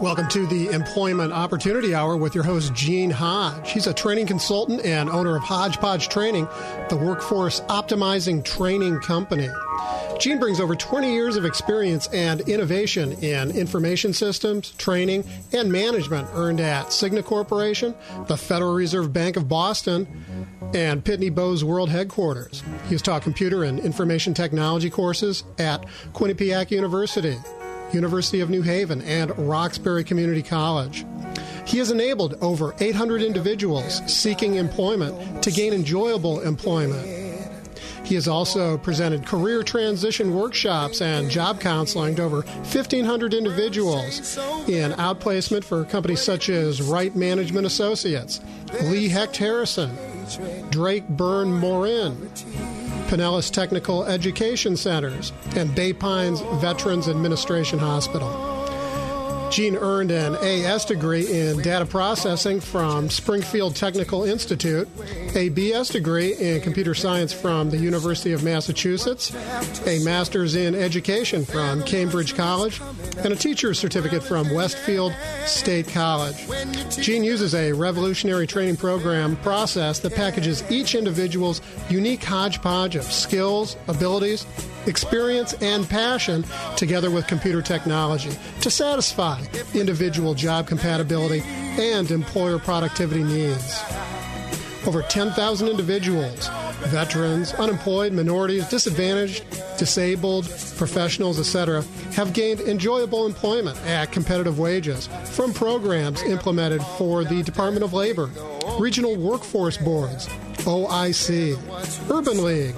Welcome to the Employment Opportunity Hour with your host, Gene Hodge. He's a training consultant and owner of Hodgepodge Training, the workforce optimizing training company. Gene brings over 20 years of experience and innovation in information systems, training, and management earned at Cigna Corporation, the Federal Reserve Bank of Boston, and Pitney Bowes World Headquarters. He has taught computer and information technology courses at Quinnipiac University, University of New Haven, and Roxbury Community College. He has enabled over 800 individuals seeking employment to gain enjoyable employment. He has also presented career transition workshops and job counseling to over 1,500 individuals in outplacement for companies such as Right Management Associates, Lee Hecht Harrison, Drake Beam Morin, Pinellas Technical Education Centers, and Bay Pines Veterans Administration Hospital. Gene earned an AS degree in data processing from Springfield Technical Institute, a BS degree in computer science from the University of Massachusetts, a master's in education from Cambridge College, and a teacher's certificate from Westfield State College. Gene uses a revolutionary training program process that packages each individual's unique hodgepodge of skills, abilities, experience, and passion together with computer technology to satisfy individual job compatibility and employer productivity needs. Over 10,000 individuals, veterans, unemployed, minorities, disadvantaged, disabled, professionals, etc., have gained enjoyable employment at competitive wages from programs implemented for the Department of Labor, regional workforce boards, OIC, Urban League,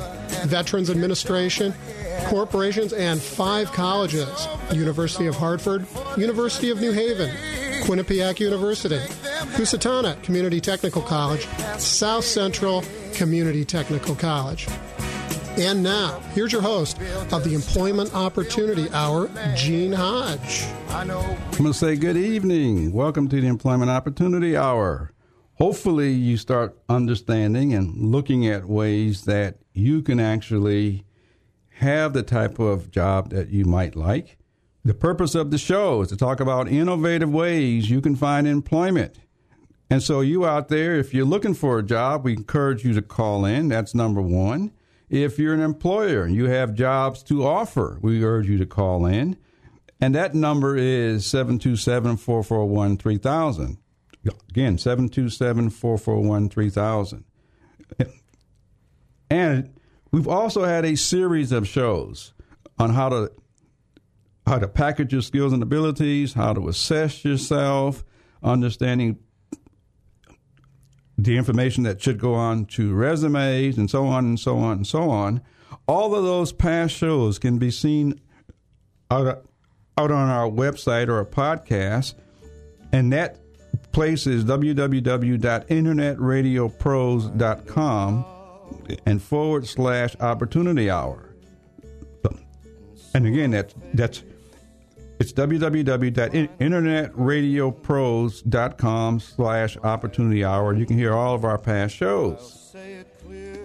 Veterans Administration, corporations, and five colleges University of Hartford, University of New Haven, Quinnipiac University, Housatonic Community Technical College, South Central Community Technical College. And now, here's your host of the Employment Opportunity Hour, Gene Hodge. I'm going to say good evening. Welcome to the Employment Opportunity Hour. Hopefully, you start understanding and looking at ways that you can actually have the type of job that you might like. The purpose of the show is to talk about innovative ways you can find employment. And so, you out there, if you're looking for a job, we encourage you to call in. That's number one. If you're an employer and you have jobs to offer, we urge you to call in. And that number is 727 441 3000. Again, 727 441 3000. And we've also had a series of shows on how to how to package your skills and abilities, how to assess yourself, understanding the information that should go on to resumes and so on and so on and so on. All of those past shows can be seen out, out on our website or a podcast, and that place is www.internetradiopros.com and forward slash opportunity hour. And again, that's that's it's www.internetradiopros.com slash opportunity hour. You can hear all of our past shows.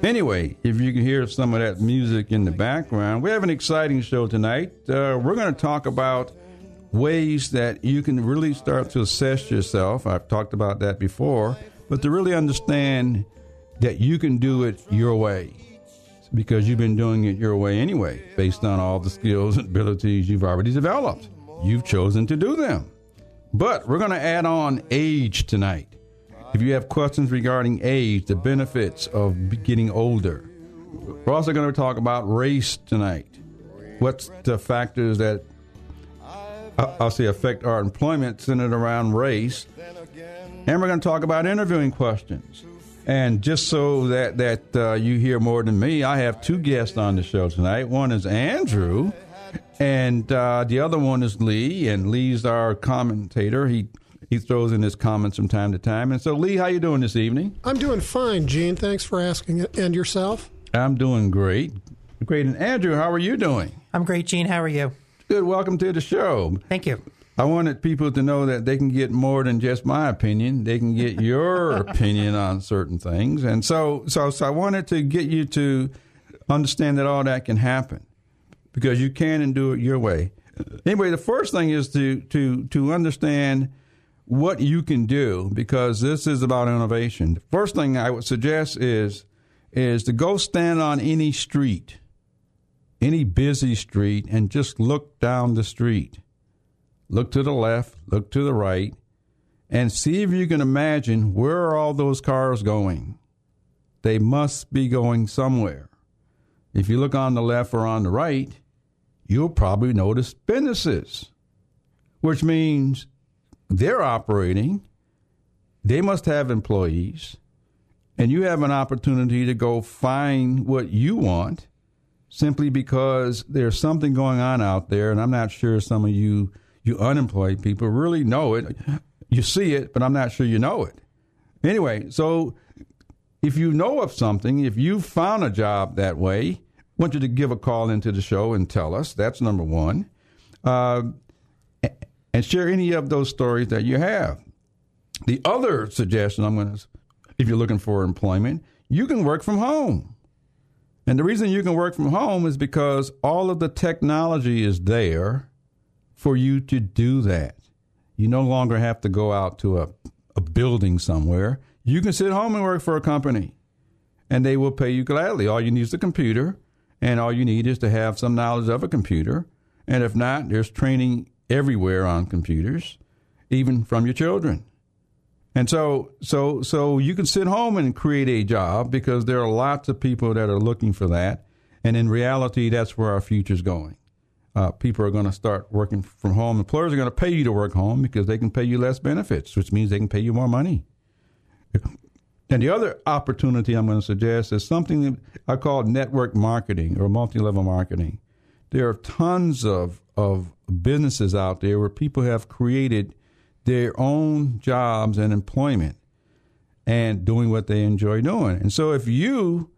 Anyway, if you can hear some of that music in the background, we have an exciting show tonight. Uh, we're going to talk about ways that you can really start to assess yourself. I've talked about that before, but to really understand that you can do it your way because you've been doing it your way anyway, based on all the skills and abilities you've already developed. You've chosen to do them. But we're going to add on age tonight. If you have questions regarding age, the benefits of getting older, we're also going to talk about race tonight. What's the factors that I'll say affect our employment centered around race? And we're going to talk about interviewing questions. And just so that that uh, you hear more than me, I have two guests on the show tonight. One is Andrew, and uh, the other one is Lee, and Lee's our commentator. He he throws in his comments from time to time. And so, Lee, how you doing this evening? I'm doing fine, Gene. Thanks for asking. And yourself? I'm doing great. Great. And Andrew, how are you doing? I'm great, Gene. How are you? Good. Welcome to the show. Thank you. I wanted people to know that they can get more than just my opinion. They can get your opinion on certain things. And so, so, so I wanted to get you to understand that all that can happen because you can and do it your way. anyway, the first thing is to to to understand what you can do because this is about innovation. The first thing I would suggest is is to go stand on any street, any busy street, and just look down the street. Look to the left, look to the right, and see if you can imagine where are all those cars going. They must be going somewhere. If you look on the left or on the right, you'll probably notice businesses, which means they're operating, they must have employees, and you have an opportunity to go find what you want simply because there's something going on out there, and I'm not sure some of you you unemployed people really know it. You see it, but I'm not sure you know it. Anyway, so if you know of something, if you found a job that way, I want you to give a call into the show and tell us. That's number one. Uh, and share any of those stories that you have. The other suggestion I'm going to, if you're looking for employment, you can work from home. And the reason you can work from home is because all of the technology is there for you to do that. You no longer have to go out to a, a building somewhere. You can sit home and work for a company, and they will pay you gladly. All you need is a computer, and all you need is to have some knowledge of a computer. And if not, there's training everywhere on computers, even from your children. And so, so, so you can sit home and create a job because there are lots of people that are looking for that. And in reality, that's where our future is going. Uh, people are going to start working from home. Employers are going to pay you to work home because they can pay you less benefits, which means they can pay you more money. And the other opportunity I'm going to suggest is something I call network marketing or multi level marketing. There are tons of, of businesses out there where people have created their own jobs and employment and doing what they enjoy doing. And so if you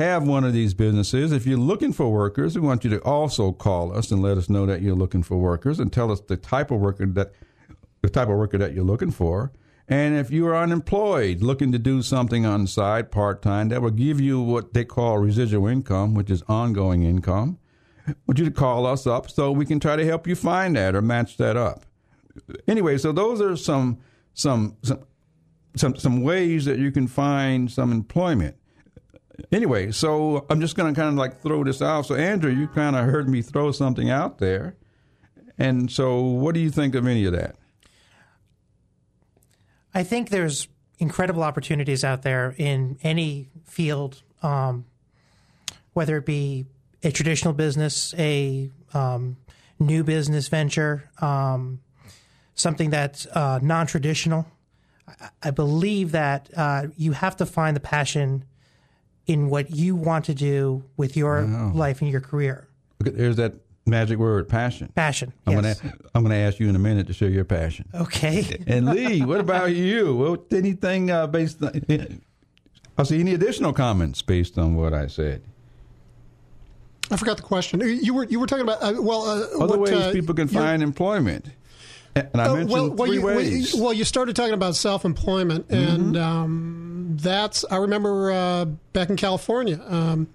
have one of these businesses, if you're looking for workers, we want you to also call us and let us know that you're looking for workers and tell us the type of worker that the type of worker that you're looking for. And if you are unemployed, looking to do something on the side, part time, that will give you what they call residual income, which is ongoing income. Want you to call us up so we can try to help you find that or match that up. Anyway, so those are some some some some, some ways that you can find some employment. Anyway, so I'm just going to kind of like throw this out. So Andrew, you kind of heard me throw something out there, and so what do you think of any of that? I think there's incredible opportunities out there in any field, um, whether it be a traditional business, a um, new business venture, um, something that's uh, non traditional. I, believe that uh, you have to find the passion in what you want to do with your life and your career. There's that magic word, passion. Passion. I'm yes. gonna I'm gonna ask you in a minute to share your passion. Okay. and Lee, what about you? Well, anything uh, based on? I'll see any additional comments based on what I said. I forgot the question. You were you were talking about uh, well uh, other what, ways uh, people can find employment. And I uh, mentioned well, well, three you, ways. well, you started talking about self employment, Mm-hmm. and um, that's I remember uh, back in California. Um,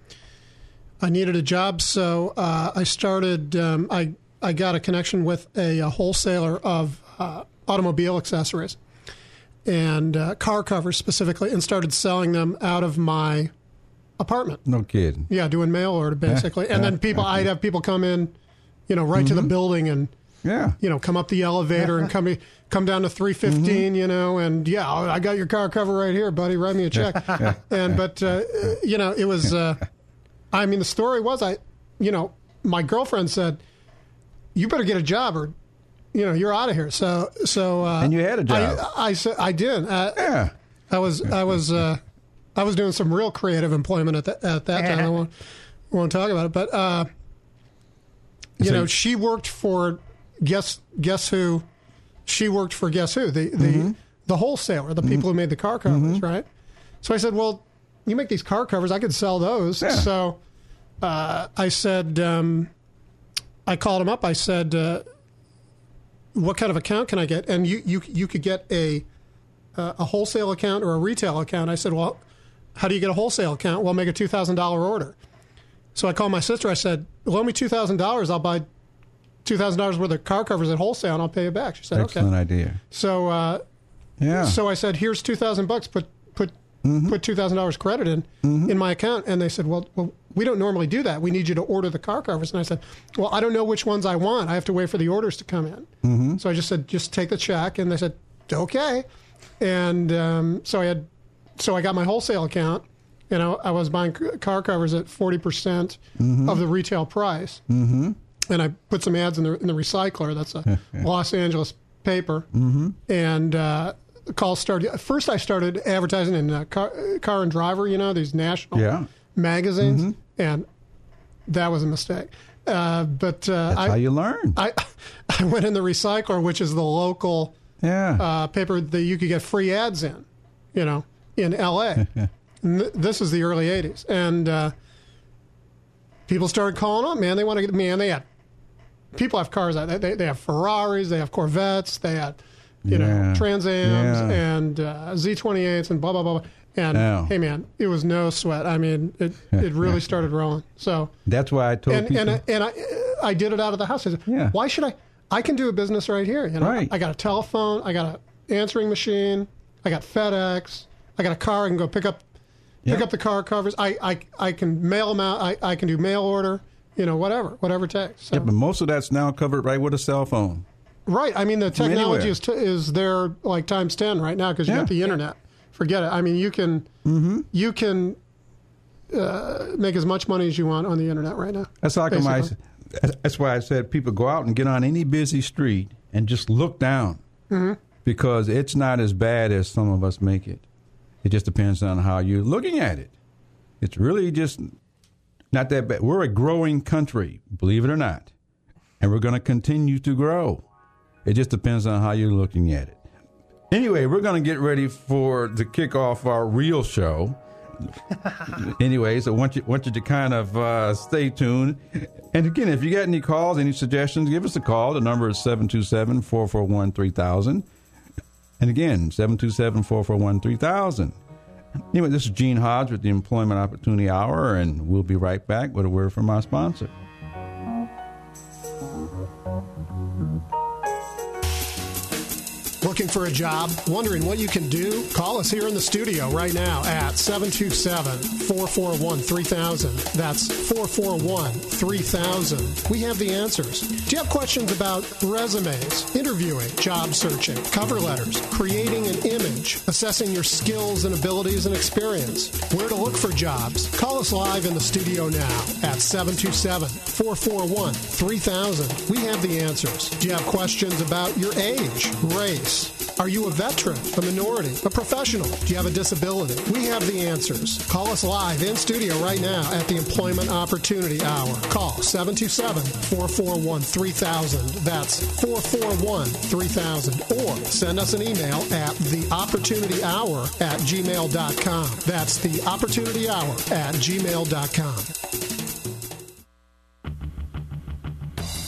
I needed a job, so uh, I started. Um, I I got a connection with a, a wholesaler of uh, automobile accessories and uh, car covers specifically, and started selling them out of my apartment. no kidding. Yeah, doing mail order basically, and then people. I'd have people come in, you know, right to the building and Yeah. you know, come up the elevator and come come down to 315, you know, and yeah, I got your car cover right here, buddy. Write me a check. and but uh, you know, it was. Uh, I mean, the story was I, you know, my girlfriend said, "You better get a job or." You know, you're out of here. So, so, uh, And you had a job. I, I said I did. Uh, Yeah. I was, I was, uh, I was doing some real creative employment at that at that time. I won't, won't talk about it, but uh, you So know, she worked for guess guess who? She worked for guess who? The the Mm-hmm. the wholesaler, the people who made the car covers, right? So I said, well, you make these car covers, I could sell those. Yeah. So uh, I said, um, I called him up. I said, uh, what kind of account can I get? And you you you could get a uh, a wholesale account or a retail account. I said, well, how do you get a wholesale account? Well, make a two thousand dollar order. So I called my sister. I said, loan me two thousand dollars. I'll buy two thousand dollars worth of car covers at wholesale, and I'll pay you back." She said, Excellent "Okay." idea. So, uh, Yeah. so I said, "Here's two thousand bucks. Put put put two thousand dollars credit in in my account." And they said, "Well, well, we don't normally do that. We need you to order the car covers." And I said, "Well, I don't know which ones I want. I have to wait for the orders to come in." So I just said, "Just take the check." And they said, "Okay." And um, so I had, so I got my wholesale account. You know, I was buying car covers at forty percent of the retail price. Mm-hmm. And I put some ads in the in the recycler. That's a Los Angeles paper. Mm-hmm. And uh, the call started. First, I started advertising in uh, car, car and Driver. You know, these national Yeah. magazines, and that was a mistake. Uh, but uh, That's I, how you learn. I I went in the recycler, which is the local yeah. uh, paper that you could get free ads in, you know, in L.A. Th- this is the early '80s, and uh, people started calling up. Man, they want to get man. They had people have cars. They, they, they have Ferraris, they have Corvettes, they had you Yeah. know Trans Ams Yeah. and uh, Z28s and blah blah blah. blah. And Yeah. hey, man, it was no sweat. I mean, it it really started rolling. So That's why I told and people. and and I I did it out of the house. I said, Yeah. why should I? I can do a business right here. You know, Right. I got a telephone, I got a answering machine, I got FedEx, I got a car. I can go pick up pick Yeah. up the car covers. I I, I can mail them out. I, I can do mail order. You know, whatever whatever it takes. So, yeah, but most of that's now covered right with a cell phone. right. I mean, the technology is t- is there like times ten right now because you Yeah. got the internet. Forget it. I mean, you can you can uh, make as much money as you want on the internet right now. That's how come I. That's why I said people go out and get on any busy street and just look down Mm-hmm. because it's not as bad as some of us make it. It just depends on how you're looking at it. It's really just not that bad. We're a growing country, believe it or not, and we're going to continue to grow. It just depends on how you're looking at it. Anyway, we're going to get ready for to kick off our real show anyway, so want you want you to kind of uh, stay tuned. And again, if you got any calls, any suggestions, give us a call. The number is 727-441-3000. And again, 727-441-3000. Anyway, this is Gene Hodge with the Employment Opportunity Hour, and we'll be right back with a word from our sponsor. Looking for a job? Wondering what you can do? Call us here in the studio right now at 727 441 3000. That's 441 3000. We have the answers. Do you have questions about resumes, interviewing, job searching, cover letters, creating an image, assessing your skills and abilities and experience? Where to look for jobs? Call us live in the studio now at 727 441 3000. We have the answers. Do you have questions about your age, race? Are you a veteran, a minority, a professional? Do you have a disability? We have the answers. Call us live in studio right now at the Employment Opportunity Hour. Call 727 441 3000. That's 441 3000. Or send us an email at theopportunityhour at gmail.com. That's the opportunity hour at gmail.com.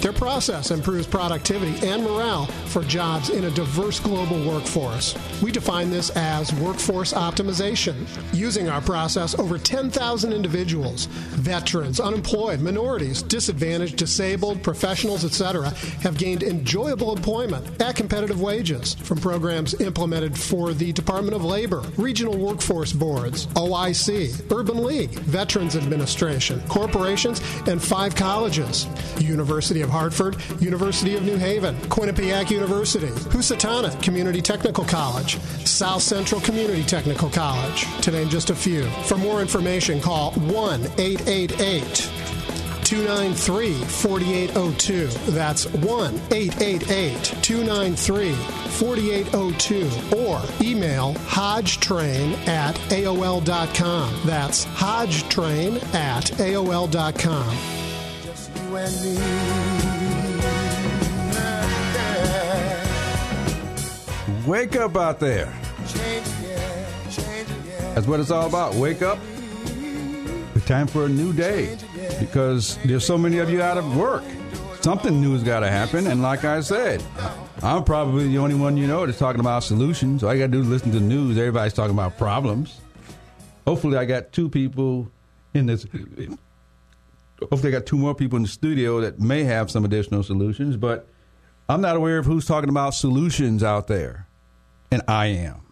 Their process improves productivity and morale for jobs in a diverse global workforce. We define this as workforce optimization. Using our process, over 10,000 individuals, veterans, unemployed, minorities, disadvantaged, disabled, professionals, etc., have gained enjoyable employment at competitive wages from programs implemented for the Department of Labor, regional workforce boards, OIC, Urban League, Veterans Administration, corporations, and five colleges University of Hartford, University of New Haven, Quinnipiac University, Housatonic Community Technical College, South Central Community Technical College, to name just a few. For more information, call 1 888 293 4802. That's 1 888 293 4802. Or email hodgetrain at AOL.com. That's hodgetrain at AOL.com. Just you and me. Wake up out there. That's what it's all about. Wake up. It's time for a new day because there's so many of you out of work. Something new's got to happen. And like I said, I'm probably the only one you know that's talking about solutions. You got to do is listen to the news. Everybody's talking about problems. Hopefully, I got two people in this. Hopefully, I got two more people in the studio that may have some additional solutions, but I'm not aware of who's talking about solutions out there. And I am.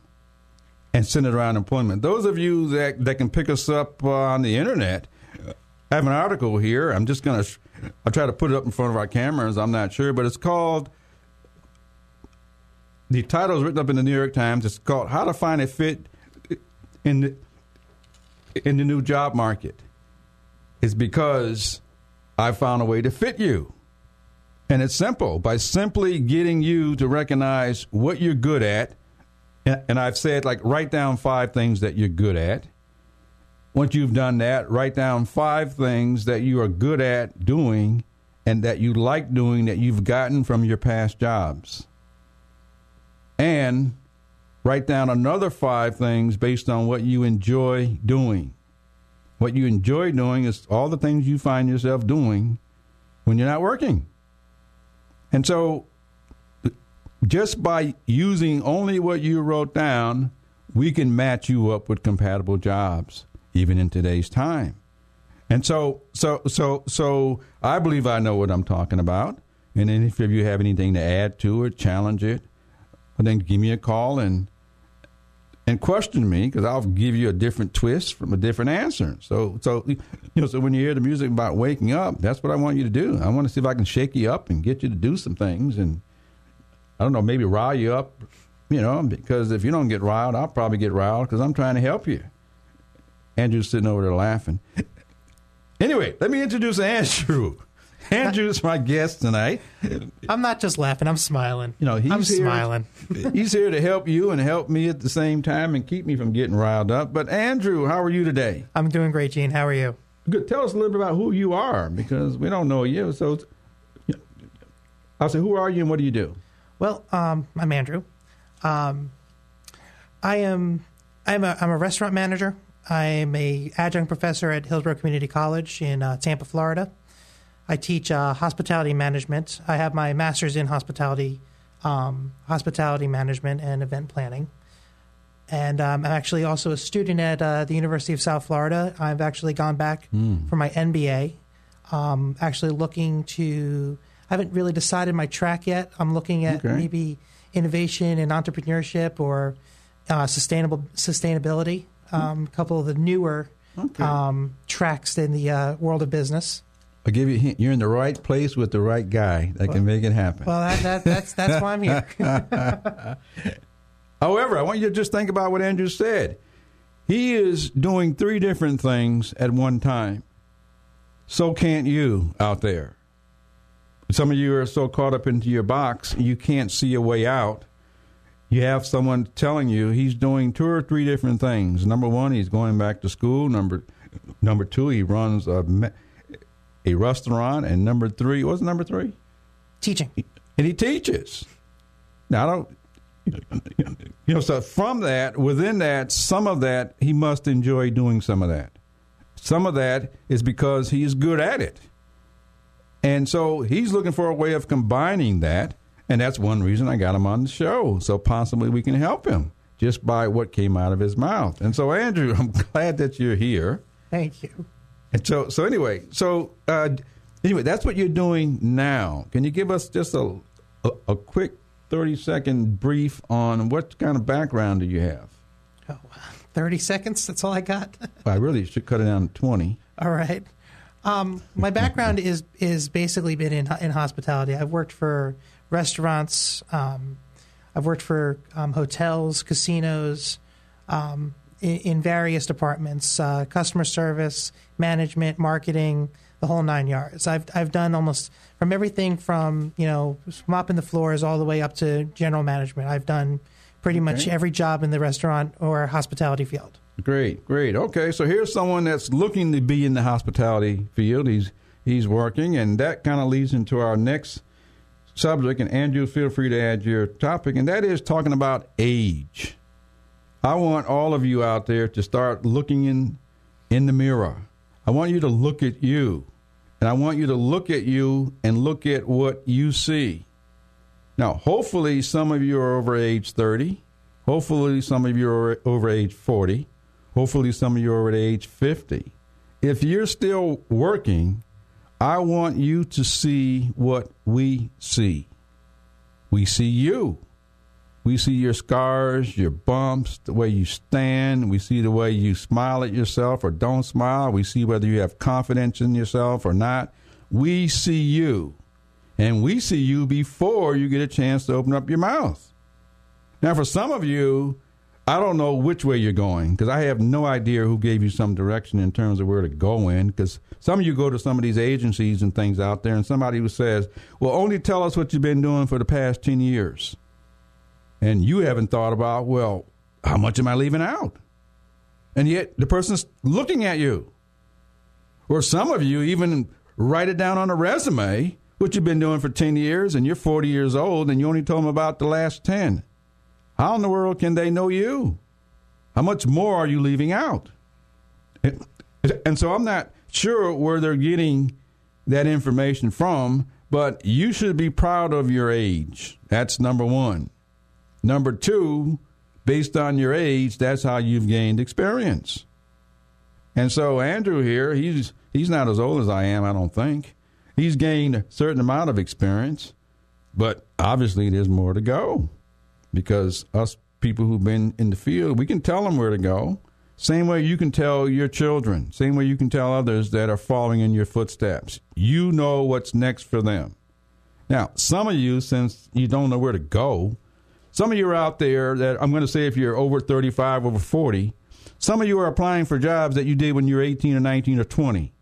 And centered around employment. Those of you that, that can pick us up on the internet, I have an article here. I'm just going to, I'll try to put it up in front of our cameras. I'm not sure, but it's called the title is written up in the New York Times. It's called "How to Find a Fit in the, in the New Job Market." It's because I found a way to fit you, and it's simple. By simply getting you to recognize what you're good at, and I've said like write down five things that you're good at. Once you've done that, write down five things that you are good at doing and that you like doing that you've gotten from your past jobs and write down another five things based on what you enjoy doing. What you enjoy doing is all the things you find yourself doing when you're not working. And so, just by using only what you wrote down, we can match you up with compatible jobs, even in today's time. And so, so, so, so, I believe I know what I'm talking about. And then if you have anything to add to it, challenge it, then give me a call and and question me because I'll give you a different twist from a different answer. So, so you know, so when you hear the music about waking up, that's what I want you to do. I want to see if I can shake you up and get you to do some things, and I don't know, maybe rile you up, you know, because if you don't get riled, I'll probably get riled because I'm trying to help you. Andrew's sitting over there laughing. Anyway, let me introduce Andrew. Andrew's my guest tonight. I'm not just laughing; I'm smiling. You know, he's I'm here, smiling. he's here to help you and help me at the same time and keep me from getting riled up. But Andrew, how are you today? I'm doing great, Gene. How are you? Good. Tell us a little bit about who you are because we don't know you. So, I'll say, who are you and what do you do? Well, um, I'm Andrew. Um, I am I'm a I'm a restaurant manager. I'm a adjunct professor at Hillsborough Community College in uh, Tampa, Florida. I teach uh, hospitality management. I have my master's in hospitality, um, hospitality management and event planning. And um, I'm actually also a student at uh, the University of South Florida. I've actually gone back for my MBA. Um, actually, looking to, I haven't really decided my track yet. I'm looking at Okay. maybe innovation and entrepreneurship or uh, sustainable sustainability. Um, a couple of the newer Okay. um, tracks in the uh, world of business. I'll give you a hint. You're in the right place with the right guy that can make it happen. Well, that, that, that's that's why I'm here. However, I want you to just think about what Andrew said. He is doing three different things at one time. So can't you out there. Some of you are so caught up into your box, you can't see a way out. You have someone telling you he's doing two or three different things. Number one, he's going back to school. Number number two, he runs a a restaurant, and number three, what's number three? Teaching. and he teaches. Now, I don't, you know, so from that, within that, some of that, he must enjoy doing some of that. Some of that is because he's good at it. And so he's looking for a way of combining that. And that's one reason I got him on the show. So possibly we can help him just by what came out of his mouth. And so, Andrew, I'm glad that you're here. Thank you. And so, so anyway, so uh, anyway, that's what you're doing now. Can you give us just a, a a quick thirty second brief on what kind of background do you have? Oh, 30 seconds. That's all I got. I really should cut it down to twenty. all right. Um, my background is is basically been in in hospitality. I've worked for restaurants. Um, I've worked for um, hotels, casinos, um, in, in various departments, uh, customer service, management, marketing, the whole nine yards. I've I've done almost from everything from you know mopping the floors all the way up to general management. I've done pretty much every job in the restaurant or hospitality field. Great, great. Okay, so here's someone that's looking to be in the hospitality field. He's he's working, and that kind of leads into our next subject. And Andrew, feel free to add your topic, and that is talking about age. I want all of you out there to start looking in in the mirror. I want you to look at you. And I want you to look at you and look at what you see. Now, hopefully, some of you are over age 30. Hopefully, some of you are over age 40. Hopefully, some of you are over age 50. If you're still working, I want you to see what we see. We see you. We see your scars, your bumps, the way you stand. We see the way you smile at yourself or don't smile. We see whether you have confidence in yourself or not. We see you. And we see you before you get a chance to open up your mouth. Now, for some of you, I don't know which way you're going because I have no idea who gave you some direction in terms of where to go in. Because some of you go to some of these agencies and things out there, and somebody who says, Well, only tell us what you've been doing for the past 10 years. And you haven't thought about, Well, how much am I leaving out? And yet the person's looking at you. Or some of you even write it down on a resume, what you've been doing for 10 years, and you're 40 years old, and you only told them about the last 10. How in the world can they know you? How much more are you leaving out? And so I'm not sure where they're getting that information from, but you should be proud of your age. That's number one. Number two, based on your age, that's how you've gained experience. And so Andrew here, he's he's not as old as I am, I don't think. He's gained a certain amount of experience, but obviously there's more to go because us people who've been in the field, we can tell them where to go. Same way you can tell your children, same way you can tell others that are following in your footsteps. You know what's next for them. Now, some of you, since you don't know where to go, some of you are out there that I'm going to say if you're over 35, over 40, some of you are applying for jobs that you did when you were 18 or 19 or 20.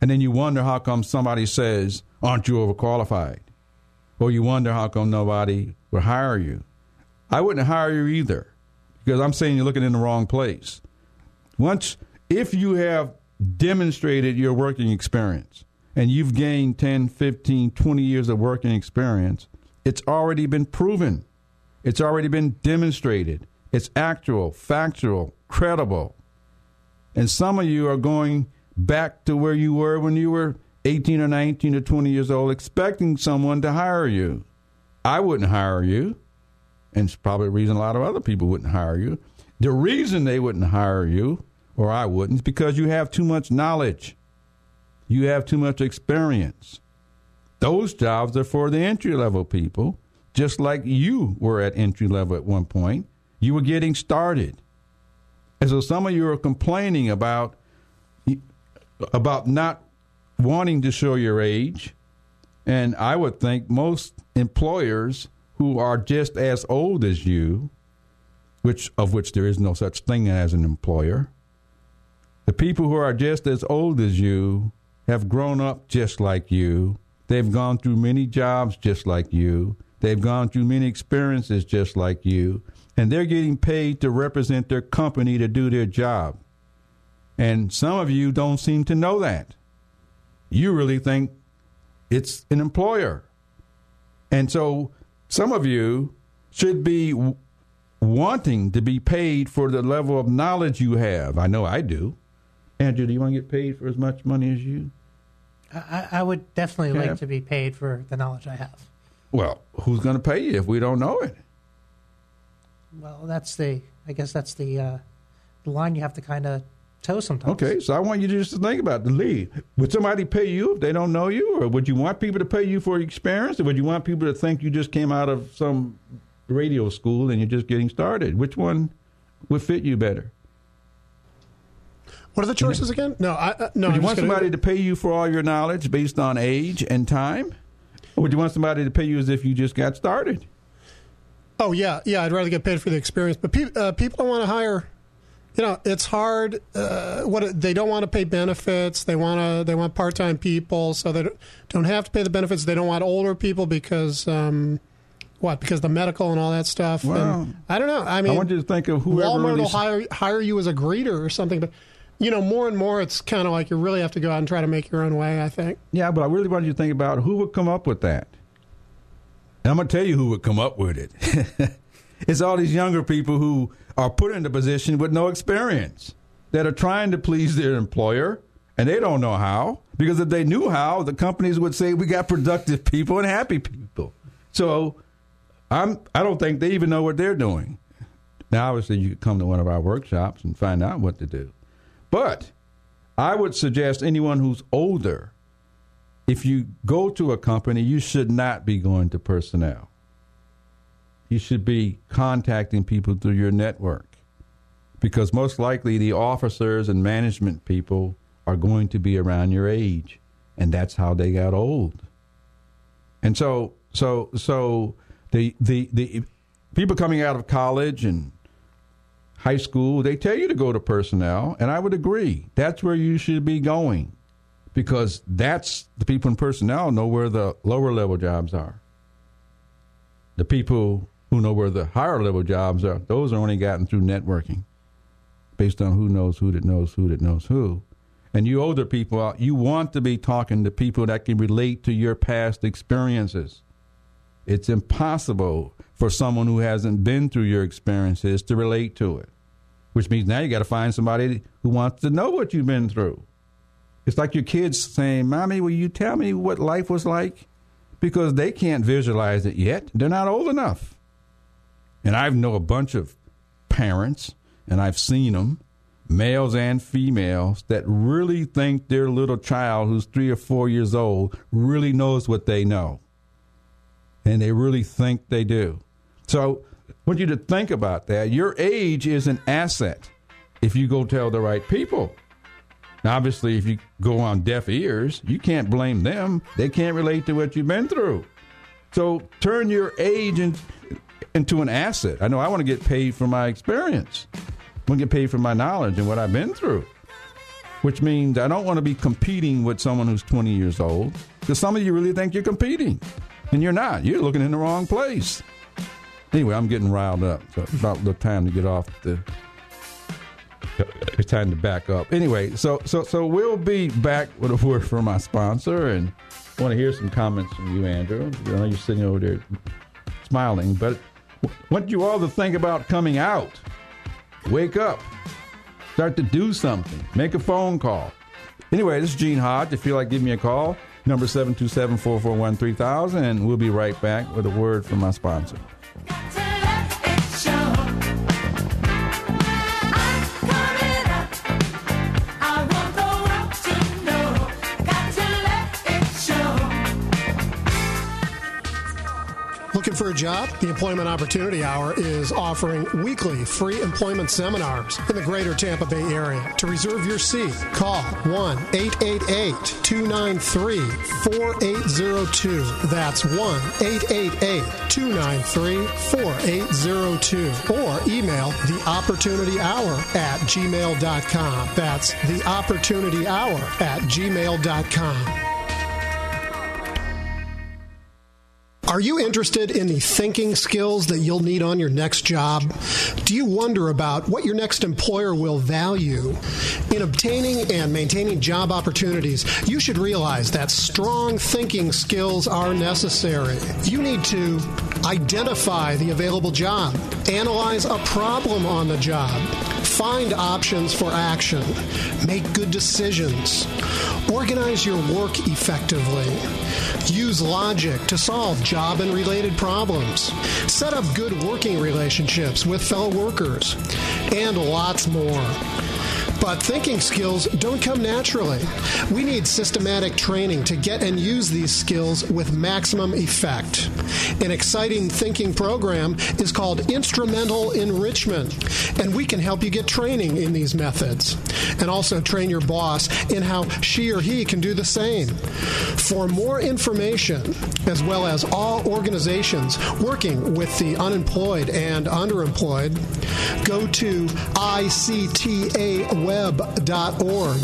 And then you wonder how come somebody says, aren't you overqualified? Or you wonder how come nobody would hire you. I wouldn't hire you either because I'm saying you're looking in the wrong place. Once, if you have demonstrated your working experience and you've gained 10, 15, 20 years of working experience, it's already been proven. It's already been demonstrated. It's actual, factual, credible. And some of you are going back to where you were when you were 18 or 19 or 20 years old, expecting someone to hire you. I wouldn't hire you, and it's probably the reason a lot of other people wouldn't hire you. The reason they wouldn't hire you, or I wouldn't, is because you have too much knowledge. You have too much experience. Those jobs are for the entry level people, just like you were at entry level at one point. You were getting started. And so some of you are complaining about about not wanting to show your age. And I would think most employers who are just as old as you, which of which there is no such thing as an employer, the people who are just as old as you have grown up just like you. They've gone through many jobs just like you. They've gone through many experiences just like you. And they're getting paid to represent their company to do their job. And some of you don't seem to know that. You really think it's an employer. And so some of you should be w- wanting to be paid for the level of knowledge you have. I know I do. Andrew, do you want to get paid for as much money as you? I, I would definitely like to be paid for the knowledge I have. Well, who's going to pay you if we don't know it? Well, that's the. I guess that's the uh, the line you have to kind of toe sometimes. Okay, so I want you just to think about the lead. Would somebody pay you if they don't know you, or would you want people to pay you for experience, or would you want people to think you just came out of some radio school and you're just getting started? Which one would fit you better? What are the choices again? No, I, uh, no. Would you I'm want just gonna- somebody to pay you for all your knowledge based on age and time? Or would you want somebody to pay you as if you just got started? Oh yeah, yeah. I'd rather get paid for the experience, but pe- uh, people don't want to hire. You know, it's hard. Uh, what they don't want to pay benefits. They want to. They want part time people, so they don't- have to pay the benefits. They don't want older people because um, what? Because the medical and all that stuff. And I don't know. I mean, I want you to think of whoever Walmart really will hire hire you as a greeter or something, but you know, more and more, it's kind of like you really have to go out and try to make your own way. I think. Yeah, but I really want you to think about who would come up with that. And I'm going to tell you who would come up with it. it's all these younger people who are put in a position with no experience that are trying to please their employer and they don't know how because if they knew how the companies would say we got productive people and happy people. So i'm i don't think they even know what they're doing. Now obviously you could come to one of our workshops and find out what to do. But i would suggest anyone who's older if you go to a company you should not be going to personnel you should be contacting people through your network because most likely the officers and management people are going to be around your age and that's how they got old. And so so so the the the people coming out of college and high school they tell you to go to personnel and i would agree. That's where you should be going because that's the people in personnel know where the lower level jobs are. The people who know where the higher level jobs are those are only gotten through networking based on who knows who that knows who that knows who and you older people, you want to be talking to people that can relate to your past experiences. It's impossible for someone who hasn't been through your experiences to relate to it, which means now you got to find somebody who wants to know what you've been through. It's like your kids saying, Mommy, will you tell me what life was like? Because they can't visualize it yet. They're not old enough. And I know a bunch of parents, and I've seen them males and females, that really think their little child who's three or four years old really knows what they know. And they really think they do. So I want you to think about that. Your age is an asset if you go tell the right people. Now, obviously, if you go on deaf ears, you can't blame them. They can't relate to what you've been through. So turn your age in, into an asset. I know I want to get paid for my experience. I want to get paid for my knowledge and what I've been through. Which means I don't want to be competing with someone who's 20 years old because some of you really think you're competing and you're not. You're looking in the wrong place. Anyway, I'm getting riled up. So it's about the time to get off the. It's time to back up. Anyway, so so so we'll be back with a word from my sponsor, and I want to hear some comments from you, Andrew. I know you're sitting over there smiling, but Want you all to think about coming out. Wake up. Start to do something. Make a phone call. Anyway, this is Gene Hodge. If you like give me a call, number 727 441 3000, and we'll be right back with a word from my sponsor. Job? The Employment Opportunity Hour is offering weekly free employment seminars in the greater Tampa Bay area. To reserve your seat, call 1 888 293 4802. That's 1 888 293 4802. Or email the Opportunity Hour at gmail.com. That's the Opportunity Hour at gmail.com. Are you interested in the thinking skills that you'll need on your next job? Do you wonder about what your next employer will value? In obtaining and maintaining job opportunities, you should realize that strong thinking skills are necessary. You need to identify the available job, analyze a problem on the job, find options for action, make good decisions, organize your work effectively, use logic to solve job and related problems, set up good working relationships with fellow workers, and lots more. But thinking skills don't come naturally. We need systematic training to get and use these skills with maximum effect. An exciting thinking program is called Instrumental Enrichment, and we can help you get training in these methods and also train your boss in how she or he can do the same. For more information, as well as all organizations working with the unemployed and underemployed, go to ICTA ictaweb.org.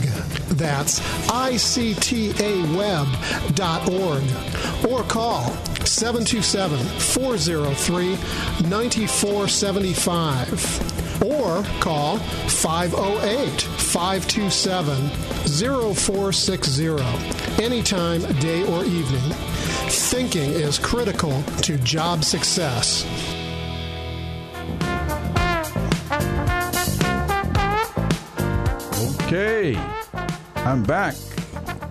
That's ictaweb.org. Or call 727 403 9475. Or call 508 527 0460. Anytime, day or evening. Thinking is critical to job success. Okay, I'm back.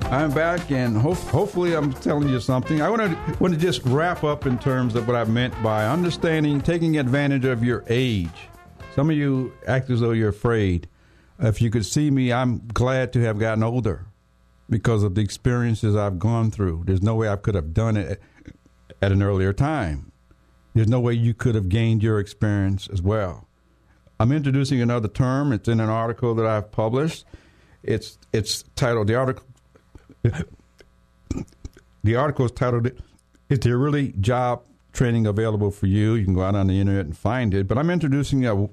I'm back, and ho- hopefully, I'm telling you something. I want to want to just wrap up in terms of what I meant by understanding, taking advantage of your age. Some of you act as though you're afraid. If you could see me, I'm glad to have gotten older because of the experiences I've gone through. There's no way I could have done it at an earlier time. There's no way you could have gained your experience as well. I'm introducing another term. It's in an article that I've published. It's it's titled the article. The article is titled "Is there really job training available for you?" You can go out on the internet and find it. But I'm introducing a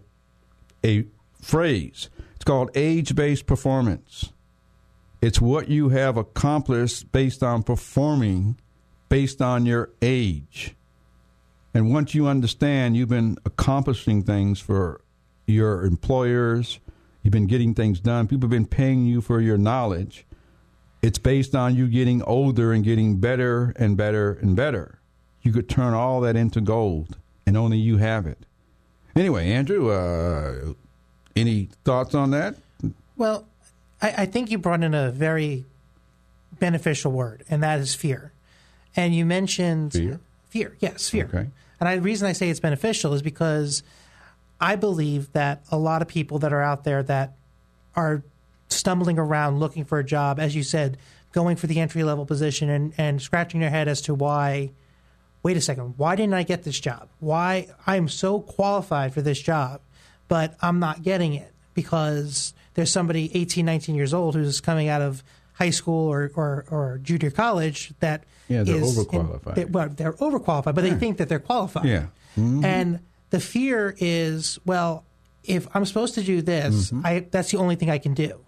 a phrase. It's called age-based performance. It's what you have accomplished based on performing based on your age. And once you understand you've been accomplishing things for your employers, you've been getting things done, people have been paying you for your knowledge. It's based on you getting older and getting better and better and better. You could turn all that into gold, and only you have it. Anyway, Andrew, uh, any thoughts on that? Well, I, I think you brought in a very beneficial word, and that is fear. And you mentioned Fear? Fear, yes, fear. Okay. And I, the reason I say it's beneficial is because I believe that a lot of people that are out there that are stumbling around looking for a job, as you said, going for the entry level position and, and scratching their head as to why, wait a second, why didn't I get this job? Why I'm so qualified for this job, but I'm not getting it because there's somebody 18, 19 years old who's coming out of high school or, or, or junior college that Yeah, they're is in- overqualified. they- well, they're overqualified, but they think that they're qualified. Yeah. Mm-hmm. And the fear is, well, if I'm supposed to do this, Mm-hmm. I that's the only thing I can do.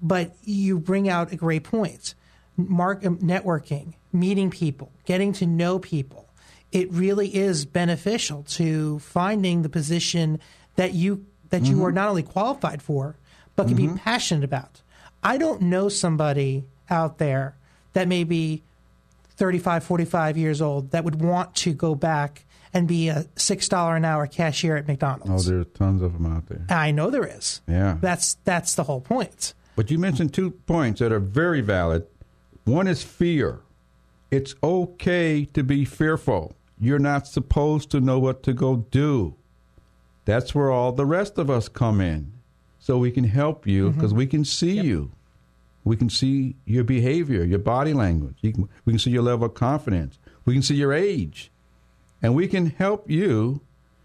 But you bring out a great point. Mark um, networking, meeting people, getting to know people. It really is beneficial to finding the position that you that you are not only qualified for, but can be passionate about. I don't know somebody out there that may be 35, 45 years old that would want to go back and be a $6 an hour cashier at McDonald's. Oh, McDonald's. there's tons of them out there. I know there is. Yeah. That's that's the whole point. But you mentioned two points that are very valid. One is fear. It's okay to be fearful. You're not supposed to know what to go do. That's where all the rest of us come in. So we can help you mm-hmm. because we can see you. We can see your behavior, your body language. You can, we can see your level of confidence. We can see your age. And we can help you.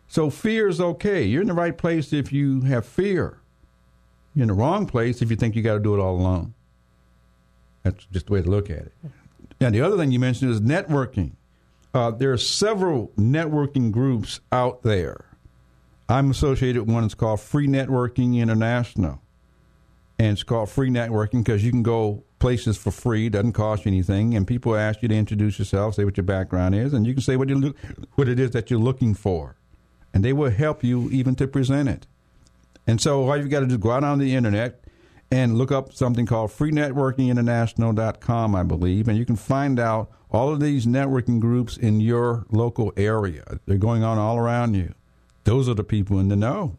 So fear is okay. You're in the right place if you have fear. You're in the wrong place if you think you got to do it all alone. That's just the way to look at it. And the other thing you mentioned is networking. Uh, there are several networking groups out there. I'm associated with one that's called Free Networking International. And it's called Free Networking because you can go places for free, doesn't cost you anything, and people ask you to introduce yourself, say what your background is, and you can say what, you look, what it is that you're looking for. And they will help you even to present it. And so all you've got to do is go out on the internet and look up something called freenetworkinginternational.com, I believe, and you can find out all of these networking groups in your local area. They're going on all around you. Those are the people in the know.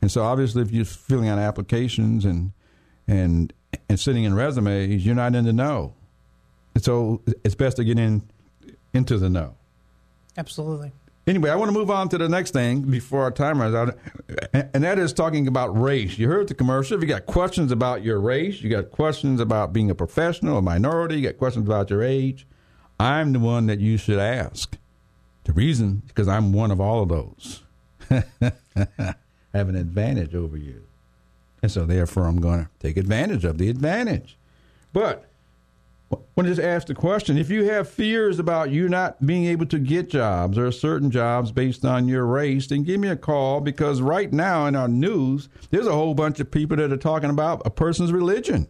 And so obviously if you're filling out applications and and and sitting in resumes, you're not in the know. And so it's best to get in into the know. Absolutely. Anyway, I want to move on to the next thing before our time runs out, and that is talking about race. You heard the commercial. If you got questions about your race, you got questions about being a professional, a minority, you got questions about your age, I'm the one that you should ask. The reason because I'm one of all of those. I have an advantage over you. And so therefore I'm going to take advantage of the advantage. But to just ask the question if you have fears about you not being able to get jobs or certain jobs based on your race, then give me a call because right now in our news, there's a whole bunch of people that are talking about a person's religion.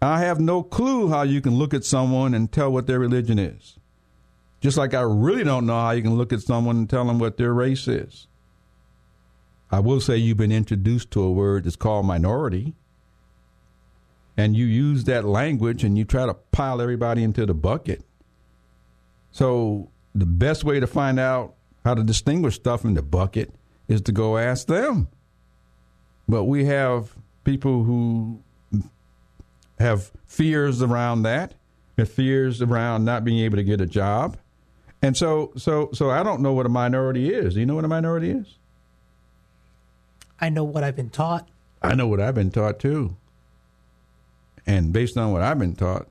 I have no clue how you can look at someone and tell what their religion is. Just like I really don't know how you can look at someone and tell them what their race is. I will say you've been introduced to a word that's called minority and you use that language and you try to pile everybody into the bucket. So the best way to find out how to distinguish stuff in the bucket is to go ask them. But we have people who have fears around that, have fears around not being able to get a job. And so, so, so I don't know what a minority is. Do you know what a minority is? I know what I've been taught. I know what I've been taught too. And based on what I've been taught,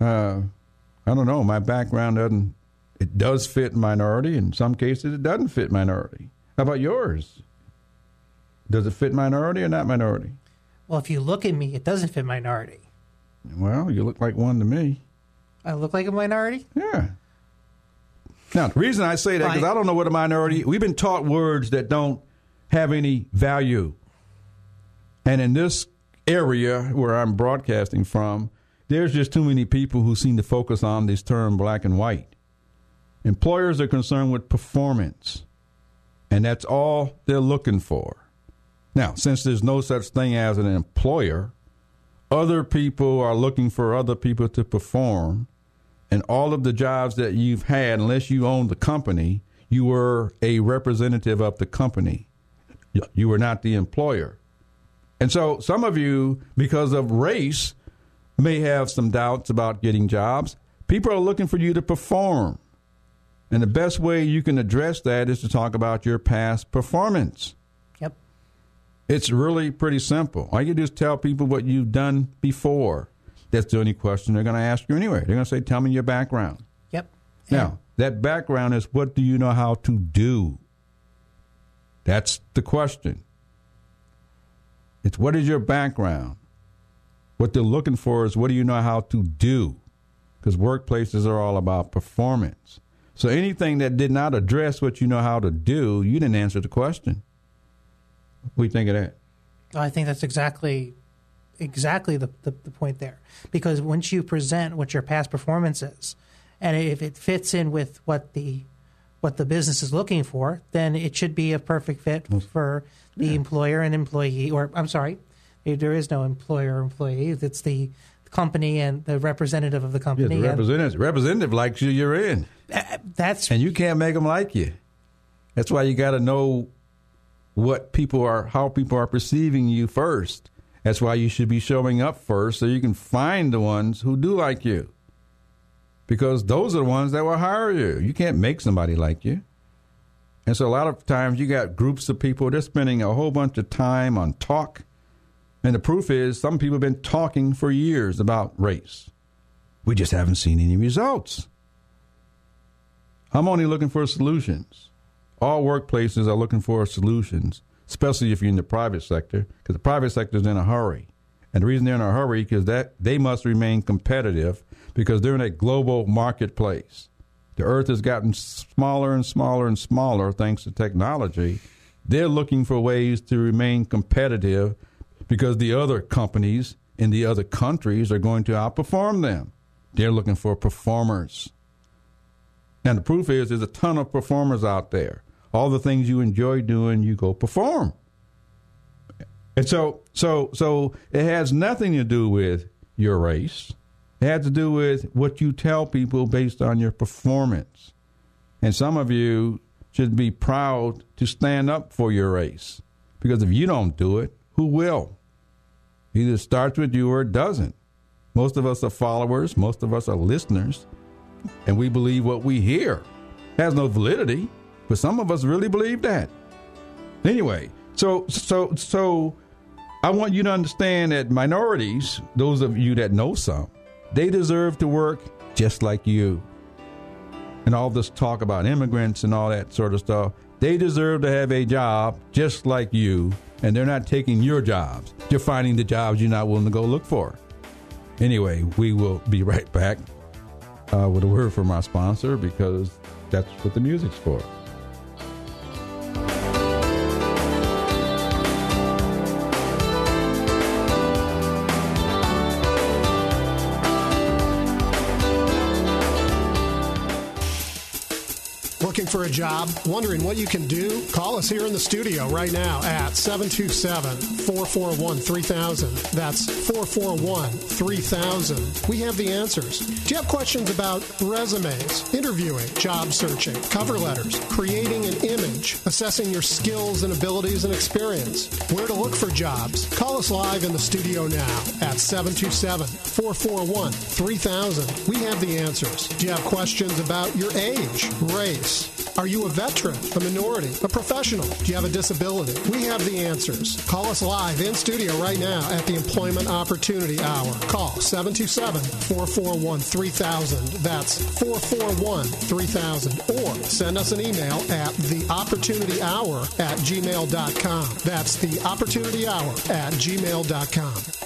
uh, I don't know. My background doesn't. It does fit minority. In some cases, it doesn't fit minority. How about yours? Does it fit minority or not minority? Well, if you look at me, it doesn't fit minority. Well, you look like one to me. I look like a minority? Yeah. Now, the reason I say that because I don't know what a minority. We've been taught words that don't have any value, and in this area where I'm broadcasting from, there's just too many people who seem to focus on this term black and white. Employers are concerned with performance, and that's all they're looking for. Now, since there's no such thing as an employer, other people are looking for other people to perform. And all of the jobs that you've had, unless you own the company, you were a representative of the company. You were not the employer. And so some of you, because of race, may have some doubts about getting jobs. People are looking for you to perform. And the best way you can address that is to talk about your past performance. Yep. It's really pretty simple. All you do is tell people what you've done before. That's the only question they're going to ask you anyway. They're going to say, Tell me your background. Yep. Now, that background is what do you know how to do? That's the question. It's what is your background? What they're looking for is what do you know how to do? Because workplaces are all about performance. So anything that did not address what you know how to do, you didn't answer the question. What do you think of that? I think that's exactly exactly the, the, the, point there. Because once you present what your past performance is, and if it fits in with what the what the business is looking for, then it should be a perfect fit for the yeah. employer and employee. Or I'm sorry, there is no employer employee. It's the company and the representative of the company. Yeah, the representative, representative likes you, you're in. Uh, that's and you can't make them like you. That's why you got to know what people are, how people are perceiving you first. That's why you should be showing up first, so you can find the ones who do like you. Because those are the ones that will hire you. You can't make somebody like you. And so a lot of times you got groups of people, they're spending a whole bunch of time on talk and the proof is some people have been talking for years about race. We just haven't seen any results. I'm only looking for solutions. All workplaces are looking for solutions, especially if you're in the private sector, because the private sector is in a hurry. And the reason they're in a hurry is that they must remain competitive because they're in a global marketplace. The earth has gotten smaller and smaller and smaller thanks to technology. They're looking for ways to remain competitive because the other companies in the other countries are going to outperform them. They're looking for performers. And the proof is there's a ton of performers out there. All the things you enjoy doing, you go perform. And so so so it has nothing to do with your race. It has to do with what you tell people based on your performance. And some of you should be proud to stand up for your race. Because if you don't do it, who will? Either it starts with you or it doesn't. Most of us are followers, most of us are listeners, and we believe what we hear. It has no validity, but some of us really believe that. Anyway, so so so I want you to understand that minorities, those of you that know some, they deserve to work just like you. And all this talk about immigrants and all that sort of stuff, they deserve to have a job just like you and they're not taking your jobs. You're finding the jobs you're not willing to go look for. Anyway, we will be right back uh, with a word from our sponsor because that's what the music's for. A job? Wondering what you can do? Call us here in the studio right now at 727 441 3000. That's 441 3000. We have the answers. Do you have questions about resumes, interviewing, job searching, cover letters, creating an image, assessing your skills and abilities and experience? Where to look for jobs? Call us live in the studio now at 727 441 3000. We have the answers. Do you have questions about your age, race? Are you a veteran, a minority, a professional? Do you have a disability? We have the answers. Call us live in studio right now at the Employment Opportunity Hour. Call 727 441 3000. That's 441 3000. Or send us an email at theopportunityhour at gmail.com. That's the opportunity hour at gmail.com.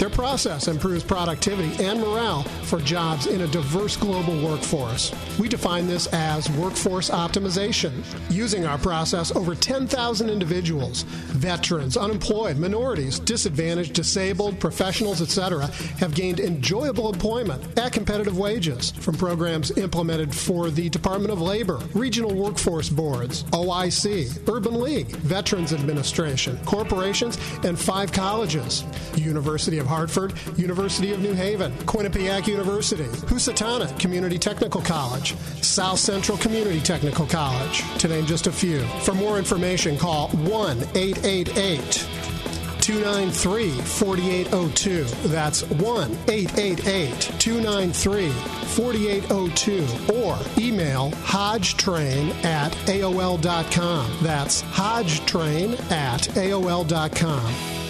Their process improves productivity and morale for jobs in a diverse global workforce. We define this as workforce optimization. Using our process, over 10,000 individuals, veterans, unemployed, minorities, disadvantaged, disabled, professionals, etc., have gained enjoyable employment at competitive wages from programs implemented for the Department of Labor, regional workforce boards, OIC, Urban League, Veterans Administration, corporations, and five colleges. University of Hartford, University of New Haven, Quinnipiac University, Housatonic Community Technical College, South Central Community Technical College, to name just a few. For more information, call 1 888 293 4802. That's 1 888 293 4802. Or email hodgetrain at AOL.com. That's hodgetrain at AOL.com.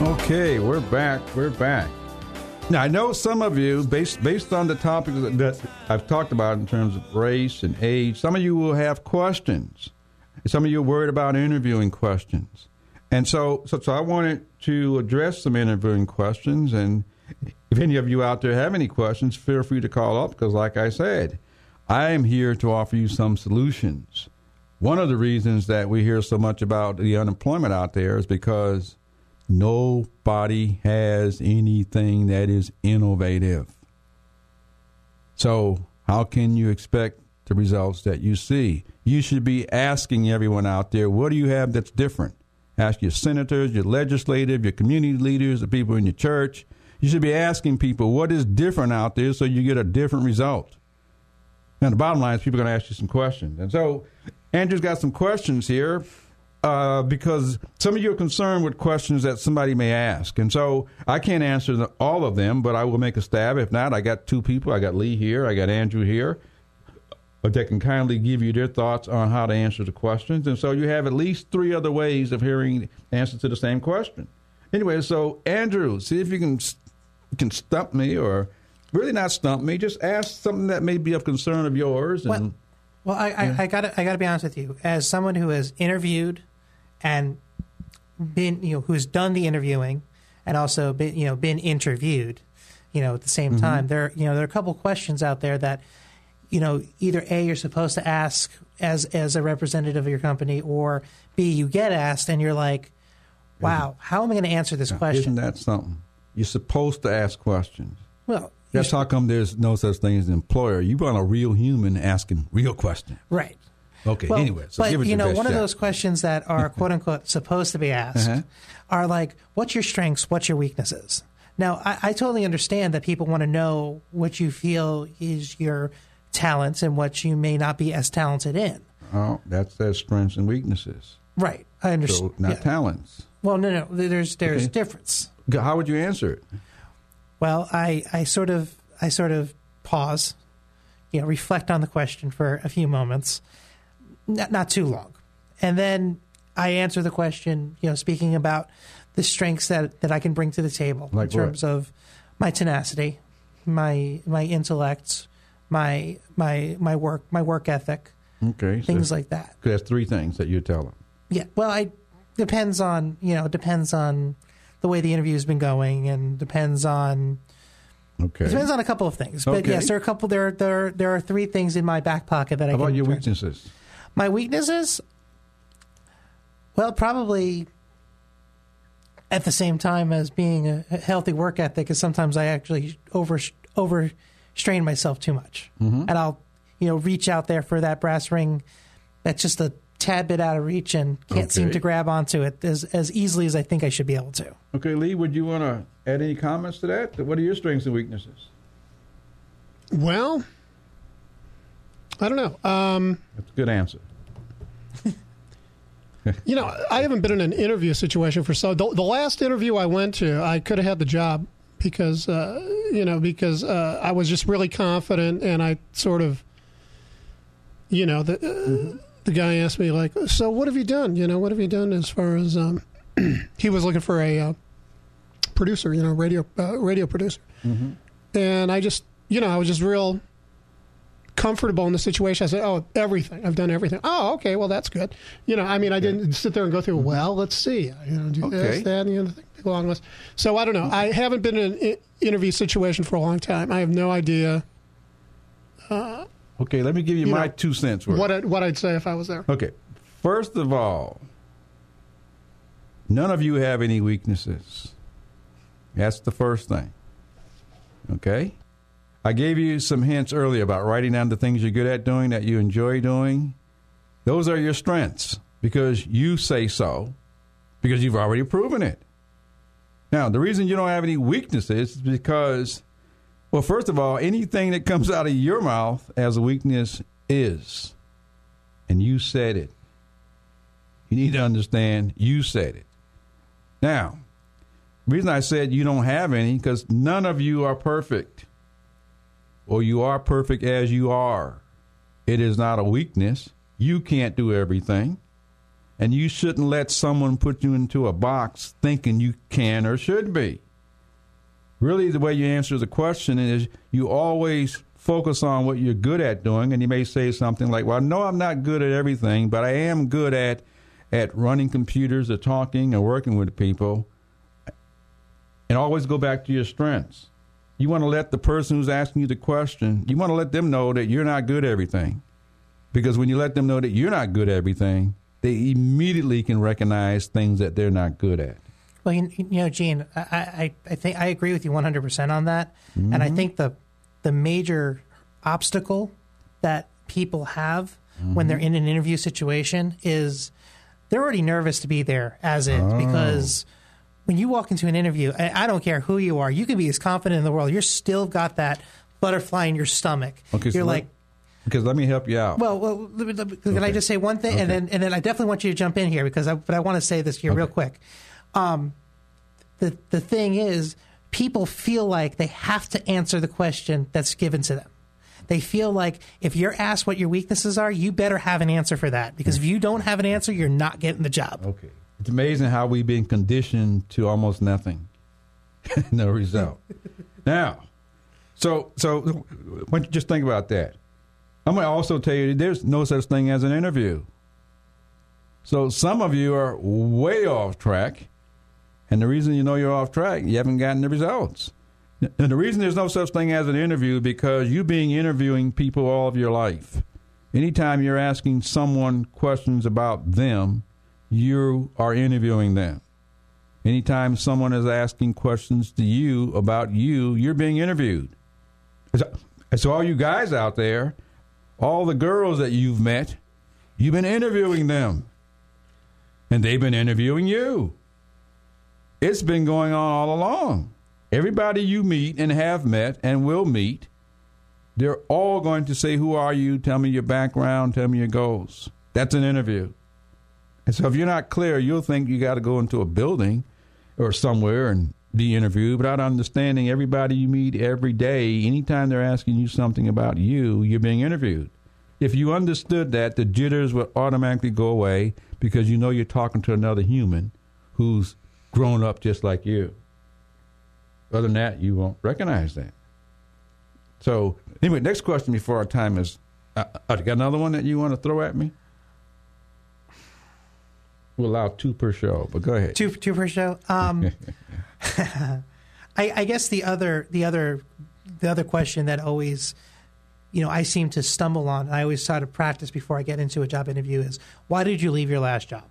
Okay, we're back. We're back. Now I know some of you, based based on the topics that, I've talked about in terms of race and age, some of you will have questions. Some of you are worried about interviewing questions, and so so, so I wanted to address some interviewing questions. And if any of you out there have any questions, feel free to call up because, like I said, I am here to offer you some solutions. One of the reasons that we hear so much about the unemployment out there is because nobody has anything that is innovative. So, how can you expect the results that you see? You should be asking everyone out there, what do you have that's different? Ask your senators, your legislative, your community leaders, the people in your church. You should be asking people what is different out there so you get a different result. Now, the bottom line is people are going to ask you some questions. And so, Andrew's got some questions here uh, because some of you are concerned with questions that somebody may ask. And so I can't answer the, all of them, but I will make a stab. If not, I got two people. I got Lee here, I got Andrew here. But they can kindly give you their thoughts on how to answer the questions. And so you have at least three other ways of hearing answers to the same question. Anyway, so Andrew, see if you can can stump me or really not stump me. Just ask something that may be of concern of yours. And Well, well, I, I, I got I got to be honest with you. As someone who has interviewed and been, you know, who's done the interviewing and also been, you know, been interviewed, you know, at the same mm-hmm. time, there, you know, there are a couple questions out there that, you know, either a you're supposed to ask as as a representative of your company, or b you get asked and you're like, wow, how am I going to answer this isn't question? that something? You're supposed to ask questions. Well, That's how come there's no such thing as an employer. You want a real human asking real questions. right. Okay, Well, anyway, so but you know, one of those questions that are quote unquote supposed to be asked Uh-huh. are like, "What's your strengths? What's your weaknesses?" Now, I, I totally understand that people want to know what you feel is your talents and what you may not be as talented in. Oh, that's their strengths and weaknesses. Right. I So understand. not yeah. talents. Well, no, no. There's there's Okay. difference. How would you answer it? Well, I, I sort of I sort of pause, you know, reflect on the question for a few moments, not, not too long, and then I answer the question. You know, speaking about the strengths that, that I can bring to the table Like in what? terms of my tenacity, my my intellect, my my my work my work ethic, Okay. things so, like that. That's three things that you tell them. Yeah. Well, I depends on you know depends on the way the interview's been going and depends on Okay. it depends on a couple of things. But Okay. yes, there are a couple. There there there are three things in my back pocket that I How about your weaknesses? My weaknesses? Well, probably at the same time as being a a healthy work ethic is sometimes I actually over overstrain myself too much, Mm-hmm. and I'll you know reach out there for that brass ring that's just a tad bit out of reach and can't seem to grab onto it as as easily as I think I should be able to. Okay, Lee, would you want to add any comments to that? What are your strengths and weaknesses? Well, I don't know. Um, That's a good answer. You know, I haven't been in an interview situation for so. The, the last interview I went to, I could have had the job because uh, you know because uh, I was just really confident and I sort of, you know, the uh, the guy asked me like, so what have you done? You know, what have you done as far as um, he was looking for a uh, producer, you know, radio uh, radio producer, and I just you know I was just real comfortable in the situation. I said, "Oh, everything. I've done everything." Oh, okay. Well, that's good. You know, I mean, I didn't sit there and go through. Well, let's see. You know, do Okay. this, that, and the other thing. Big long list. So I don't know. I haven't been in an interview situation for a long time. I have no idea uh, Okay, let me give you, You my know, two cents worth. what I'd, what I'd say if I was there. Okay. First of all, none of you have any weaknesses. That's the first thing. Okay? I gave you some hints earlier about writing down the things you're good at doing that you enjoy doing. Those are your strengths because you say so, because you've already proven it. Now, the reason you don't have any weaknesses is because, well, first of all, anything that comes out of your mouth as a weakness is and you said it. You need to understand you said it. Now, the reason I said you don't have any because none of you are perfect, or you are perfect as you are. It is not a weakness. You can't do everything, and you shouldn't let someone put you into a box thinking you can or should be. Really, the way you answer the question is you always focus on what you're good at doing, and you may say something like, "Well, no, I'm not good at everything, but I am good at at running computers, or talking, or working with people." And always go back to your strengths. You want to let the person who's asking you the question, you want to let them know that you're not good at everything, because when you let them know that you're not good at everything, they immediately can recognize things that they're not good at. Well, you, you know, Gene, I, I, I think I agree with you 100% on that. And I mm-hmm. think the the major obstacle that people have when they're mm-hmm. in an interview situation is they're already nervous to be there as is oh. because when you walk into an interview, I, I don't care who you are, you can be as confident in the world. You're still got that butterfly in your stomach. Okay, so You're like, because let me help you out. well, well, let me- let me- can I just say one thing, okay. and then and then I definitely want you to jump in here because I, but I want to say this here real quick. Um, the the thing is, people feel like they have to answer the question that's given to them. They feel like if you're asked what your weaknesses are, you better have an answer for that because if you don't have an answer, you're not getting the job. Okay. It's amazing how we've been conditioned to almost nothing. no result. now, so so why don't you just think about that? I'm going to also tell you there's no such thing as an interview. So some of you are way off track, and the reason you know you're off track, you haven't gotten the results. And the reason there's no such thing as an interview because you've been interviewing people all of your life. Anytime you're asking someone questions about them, you are interviewing them. Anytime someone is asking questions to you about you, you're being interviewed. So, so all you guys out there, all the girls that you've met, you've been interviewing them. And they've been interviewing you. It's been going on all along. Everybody you meet and have met and will meet, they're all going to say, Who are you? Tell me your background, tell me your goals. That's an interview. And so if you're not clear, you'll think you got to go into a building or somewhere and be interviewed without understanding everybody you meet every day. Anytime they're asking you something about you, you're being interviewed. If you understood that, the jitters would automatically go away because you know you're talking to another human who's grown up just like you. Other than that, you won't recognize that. So anyway, next question before our time is, uh, uh, you got another one that you want to throw at me? We'll allow two per show, but go ahead. Two two per show. Um, I, I guess the other the other the other question that always you know I seem to stumble on. I always try to practice before I get into a job interview is why did you leave your last job?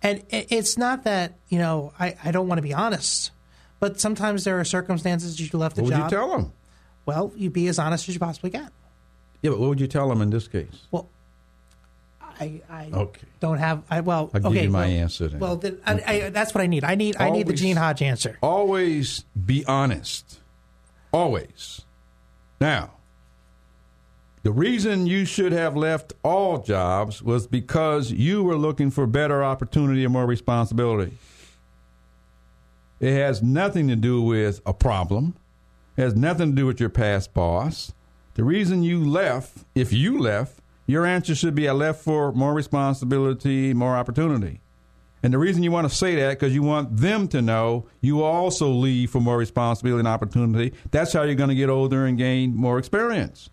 And it's not that you know I, I don't want to be honest, but sometimes there are circumstances you left the job. What would you tell them? well, you be as honest as you possibly can. Yeah, but what would you tell them in this case? Well, I, I Okay. don't have. I well, I'll give okay, you my well, answer then. Well, then, I, I, that's what I need. I need. I need the Gene Hodge answer. Always be honest. Always. Now, the reason you should have left all jobs was because you were looking for better opportunity and more responsibility. It has nothing to do with a problem. It has nothing to do with your past boss. The reason you left, if you left, your answer should be I left for more responsibility, more opportunity. And the reason you want to say that because you want them to know you also leave for more responsibility and opportunity. That's how you're going to get older and gain more experience.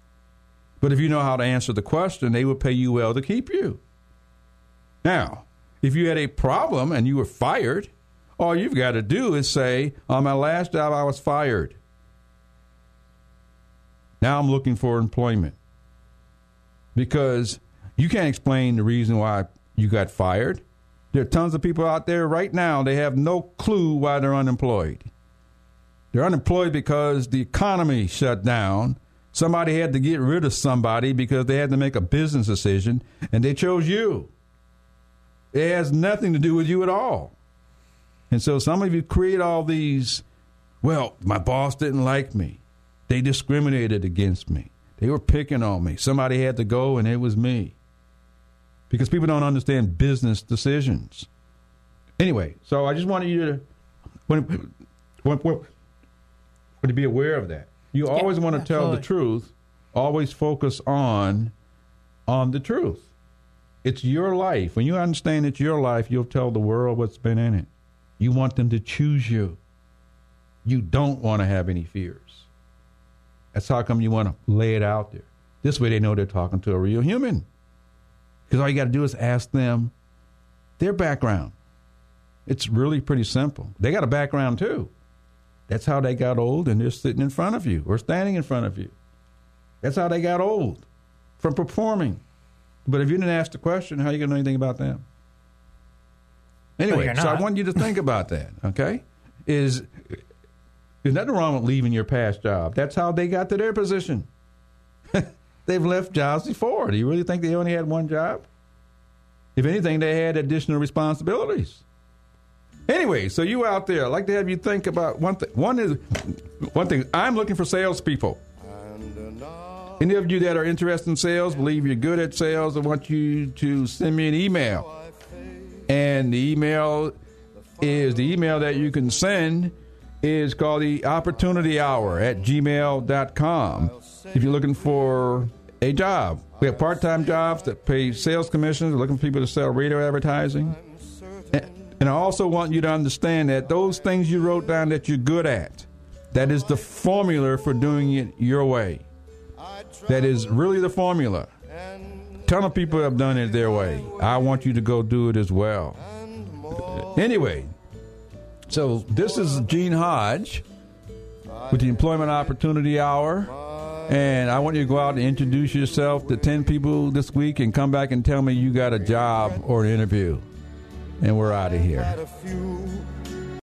But if you know how to answer the question, they will pay you well to keep you. Now, if you had a problem and you were fired, all you've got to do is say, "On my last job, I was fired. Now I'm looking for employment." Because you can't explain the reason why you got fired. There are tons of people out there right now, they have no clue why they're unemployed. They're unemployed because the economy shut down. Somebody had to get rid of somebody because they had to make a business decision, and they chose you. It has nothing to do with you at all. And so some of you create all these, well, my boss didn't like me. They discriminated against me. They were picking on me. Somebody had to go, and it was me because people don't understand business decisions. Anyway, so I just wanted you to when, when, when, to be aware of that. You always want to tell the truth. Always focus on on the truth. It's your life. When you understand it's your life, you'll tell the world what's been in it. You want them to choose you. You don't want to have any fears. That's how come you want to lay it out there. This way they know they're talking to a real human. Because all you got to do is ask them their background. It's really pretty simple. They got a background too. That's how they got old and they're sitting in front of you or standing in front of you. That's how they got old from performing. But if you didn't ask the question, how are you going to know anything about them? Anyway, so I want you to think about that, okay? Is there's nothing wrong with leaving your past job. That's how they got to their position. They've left jobs before. Do you really think they only had one job? If anything, they had additional responsibilities. Anyway, so you out there, I'd like to have you think about one thing. One is one thing. I'm looking for salespeople. Any of you that are interested in sales, believe you're good at sales, I want you to send me an email. And the email is the email that you can send is called the opportunity hour at gmail.com. If you're looking for a job, we have part time jobs that pay sales commissions, we're looking for people to sell radio advertising. And- I also want you to understand that those things you wrote down that you're good at, that is the formula for doing it your way. That is really the formula. Ton of people have done it their way. I want you to go do it as well. Anyway, so this is Gene Hodge with the Employment Opportunity Hour. And I want you to go out and introduce yourself to 10 people this week and come back and tell me you got a job or an interview. And we're out of here.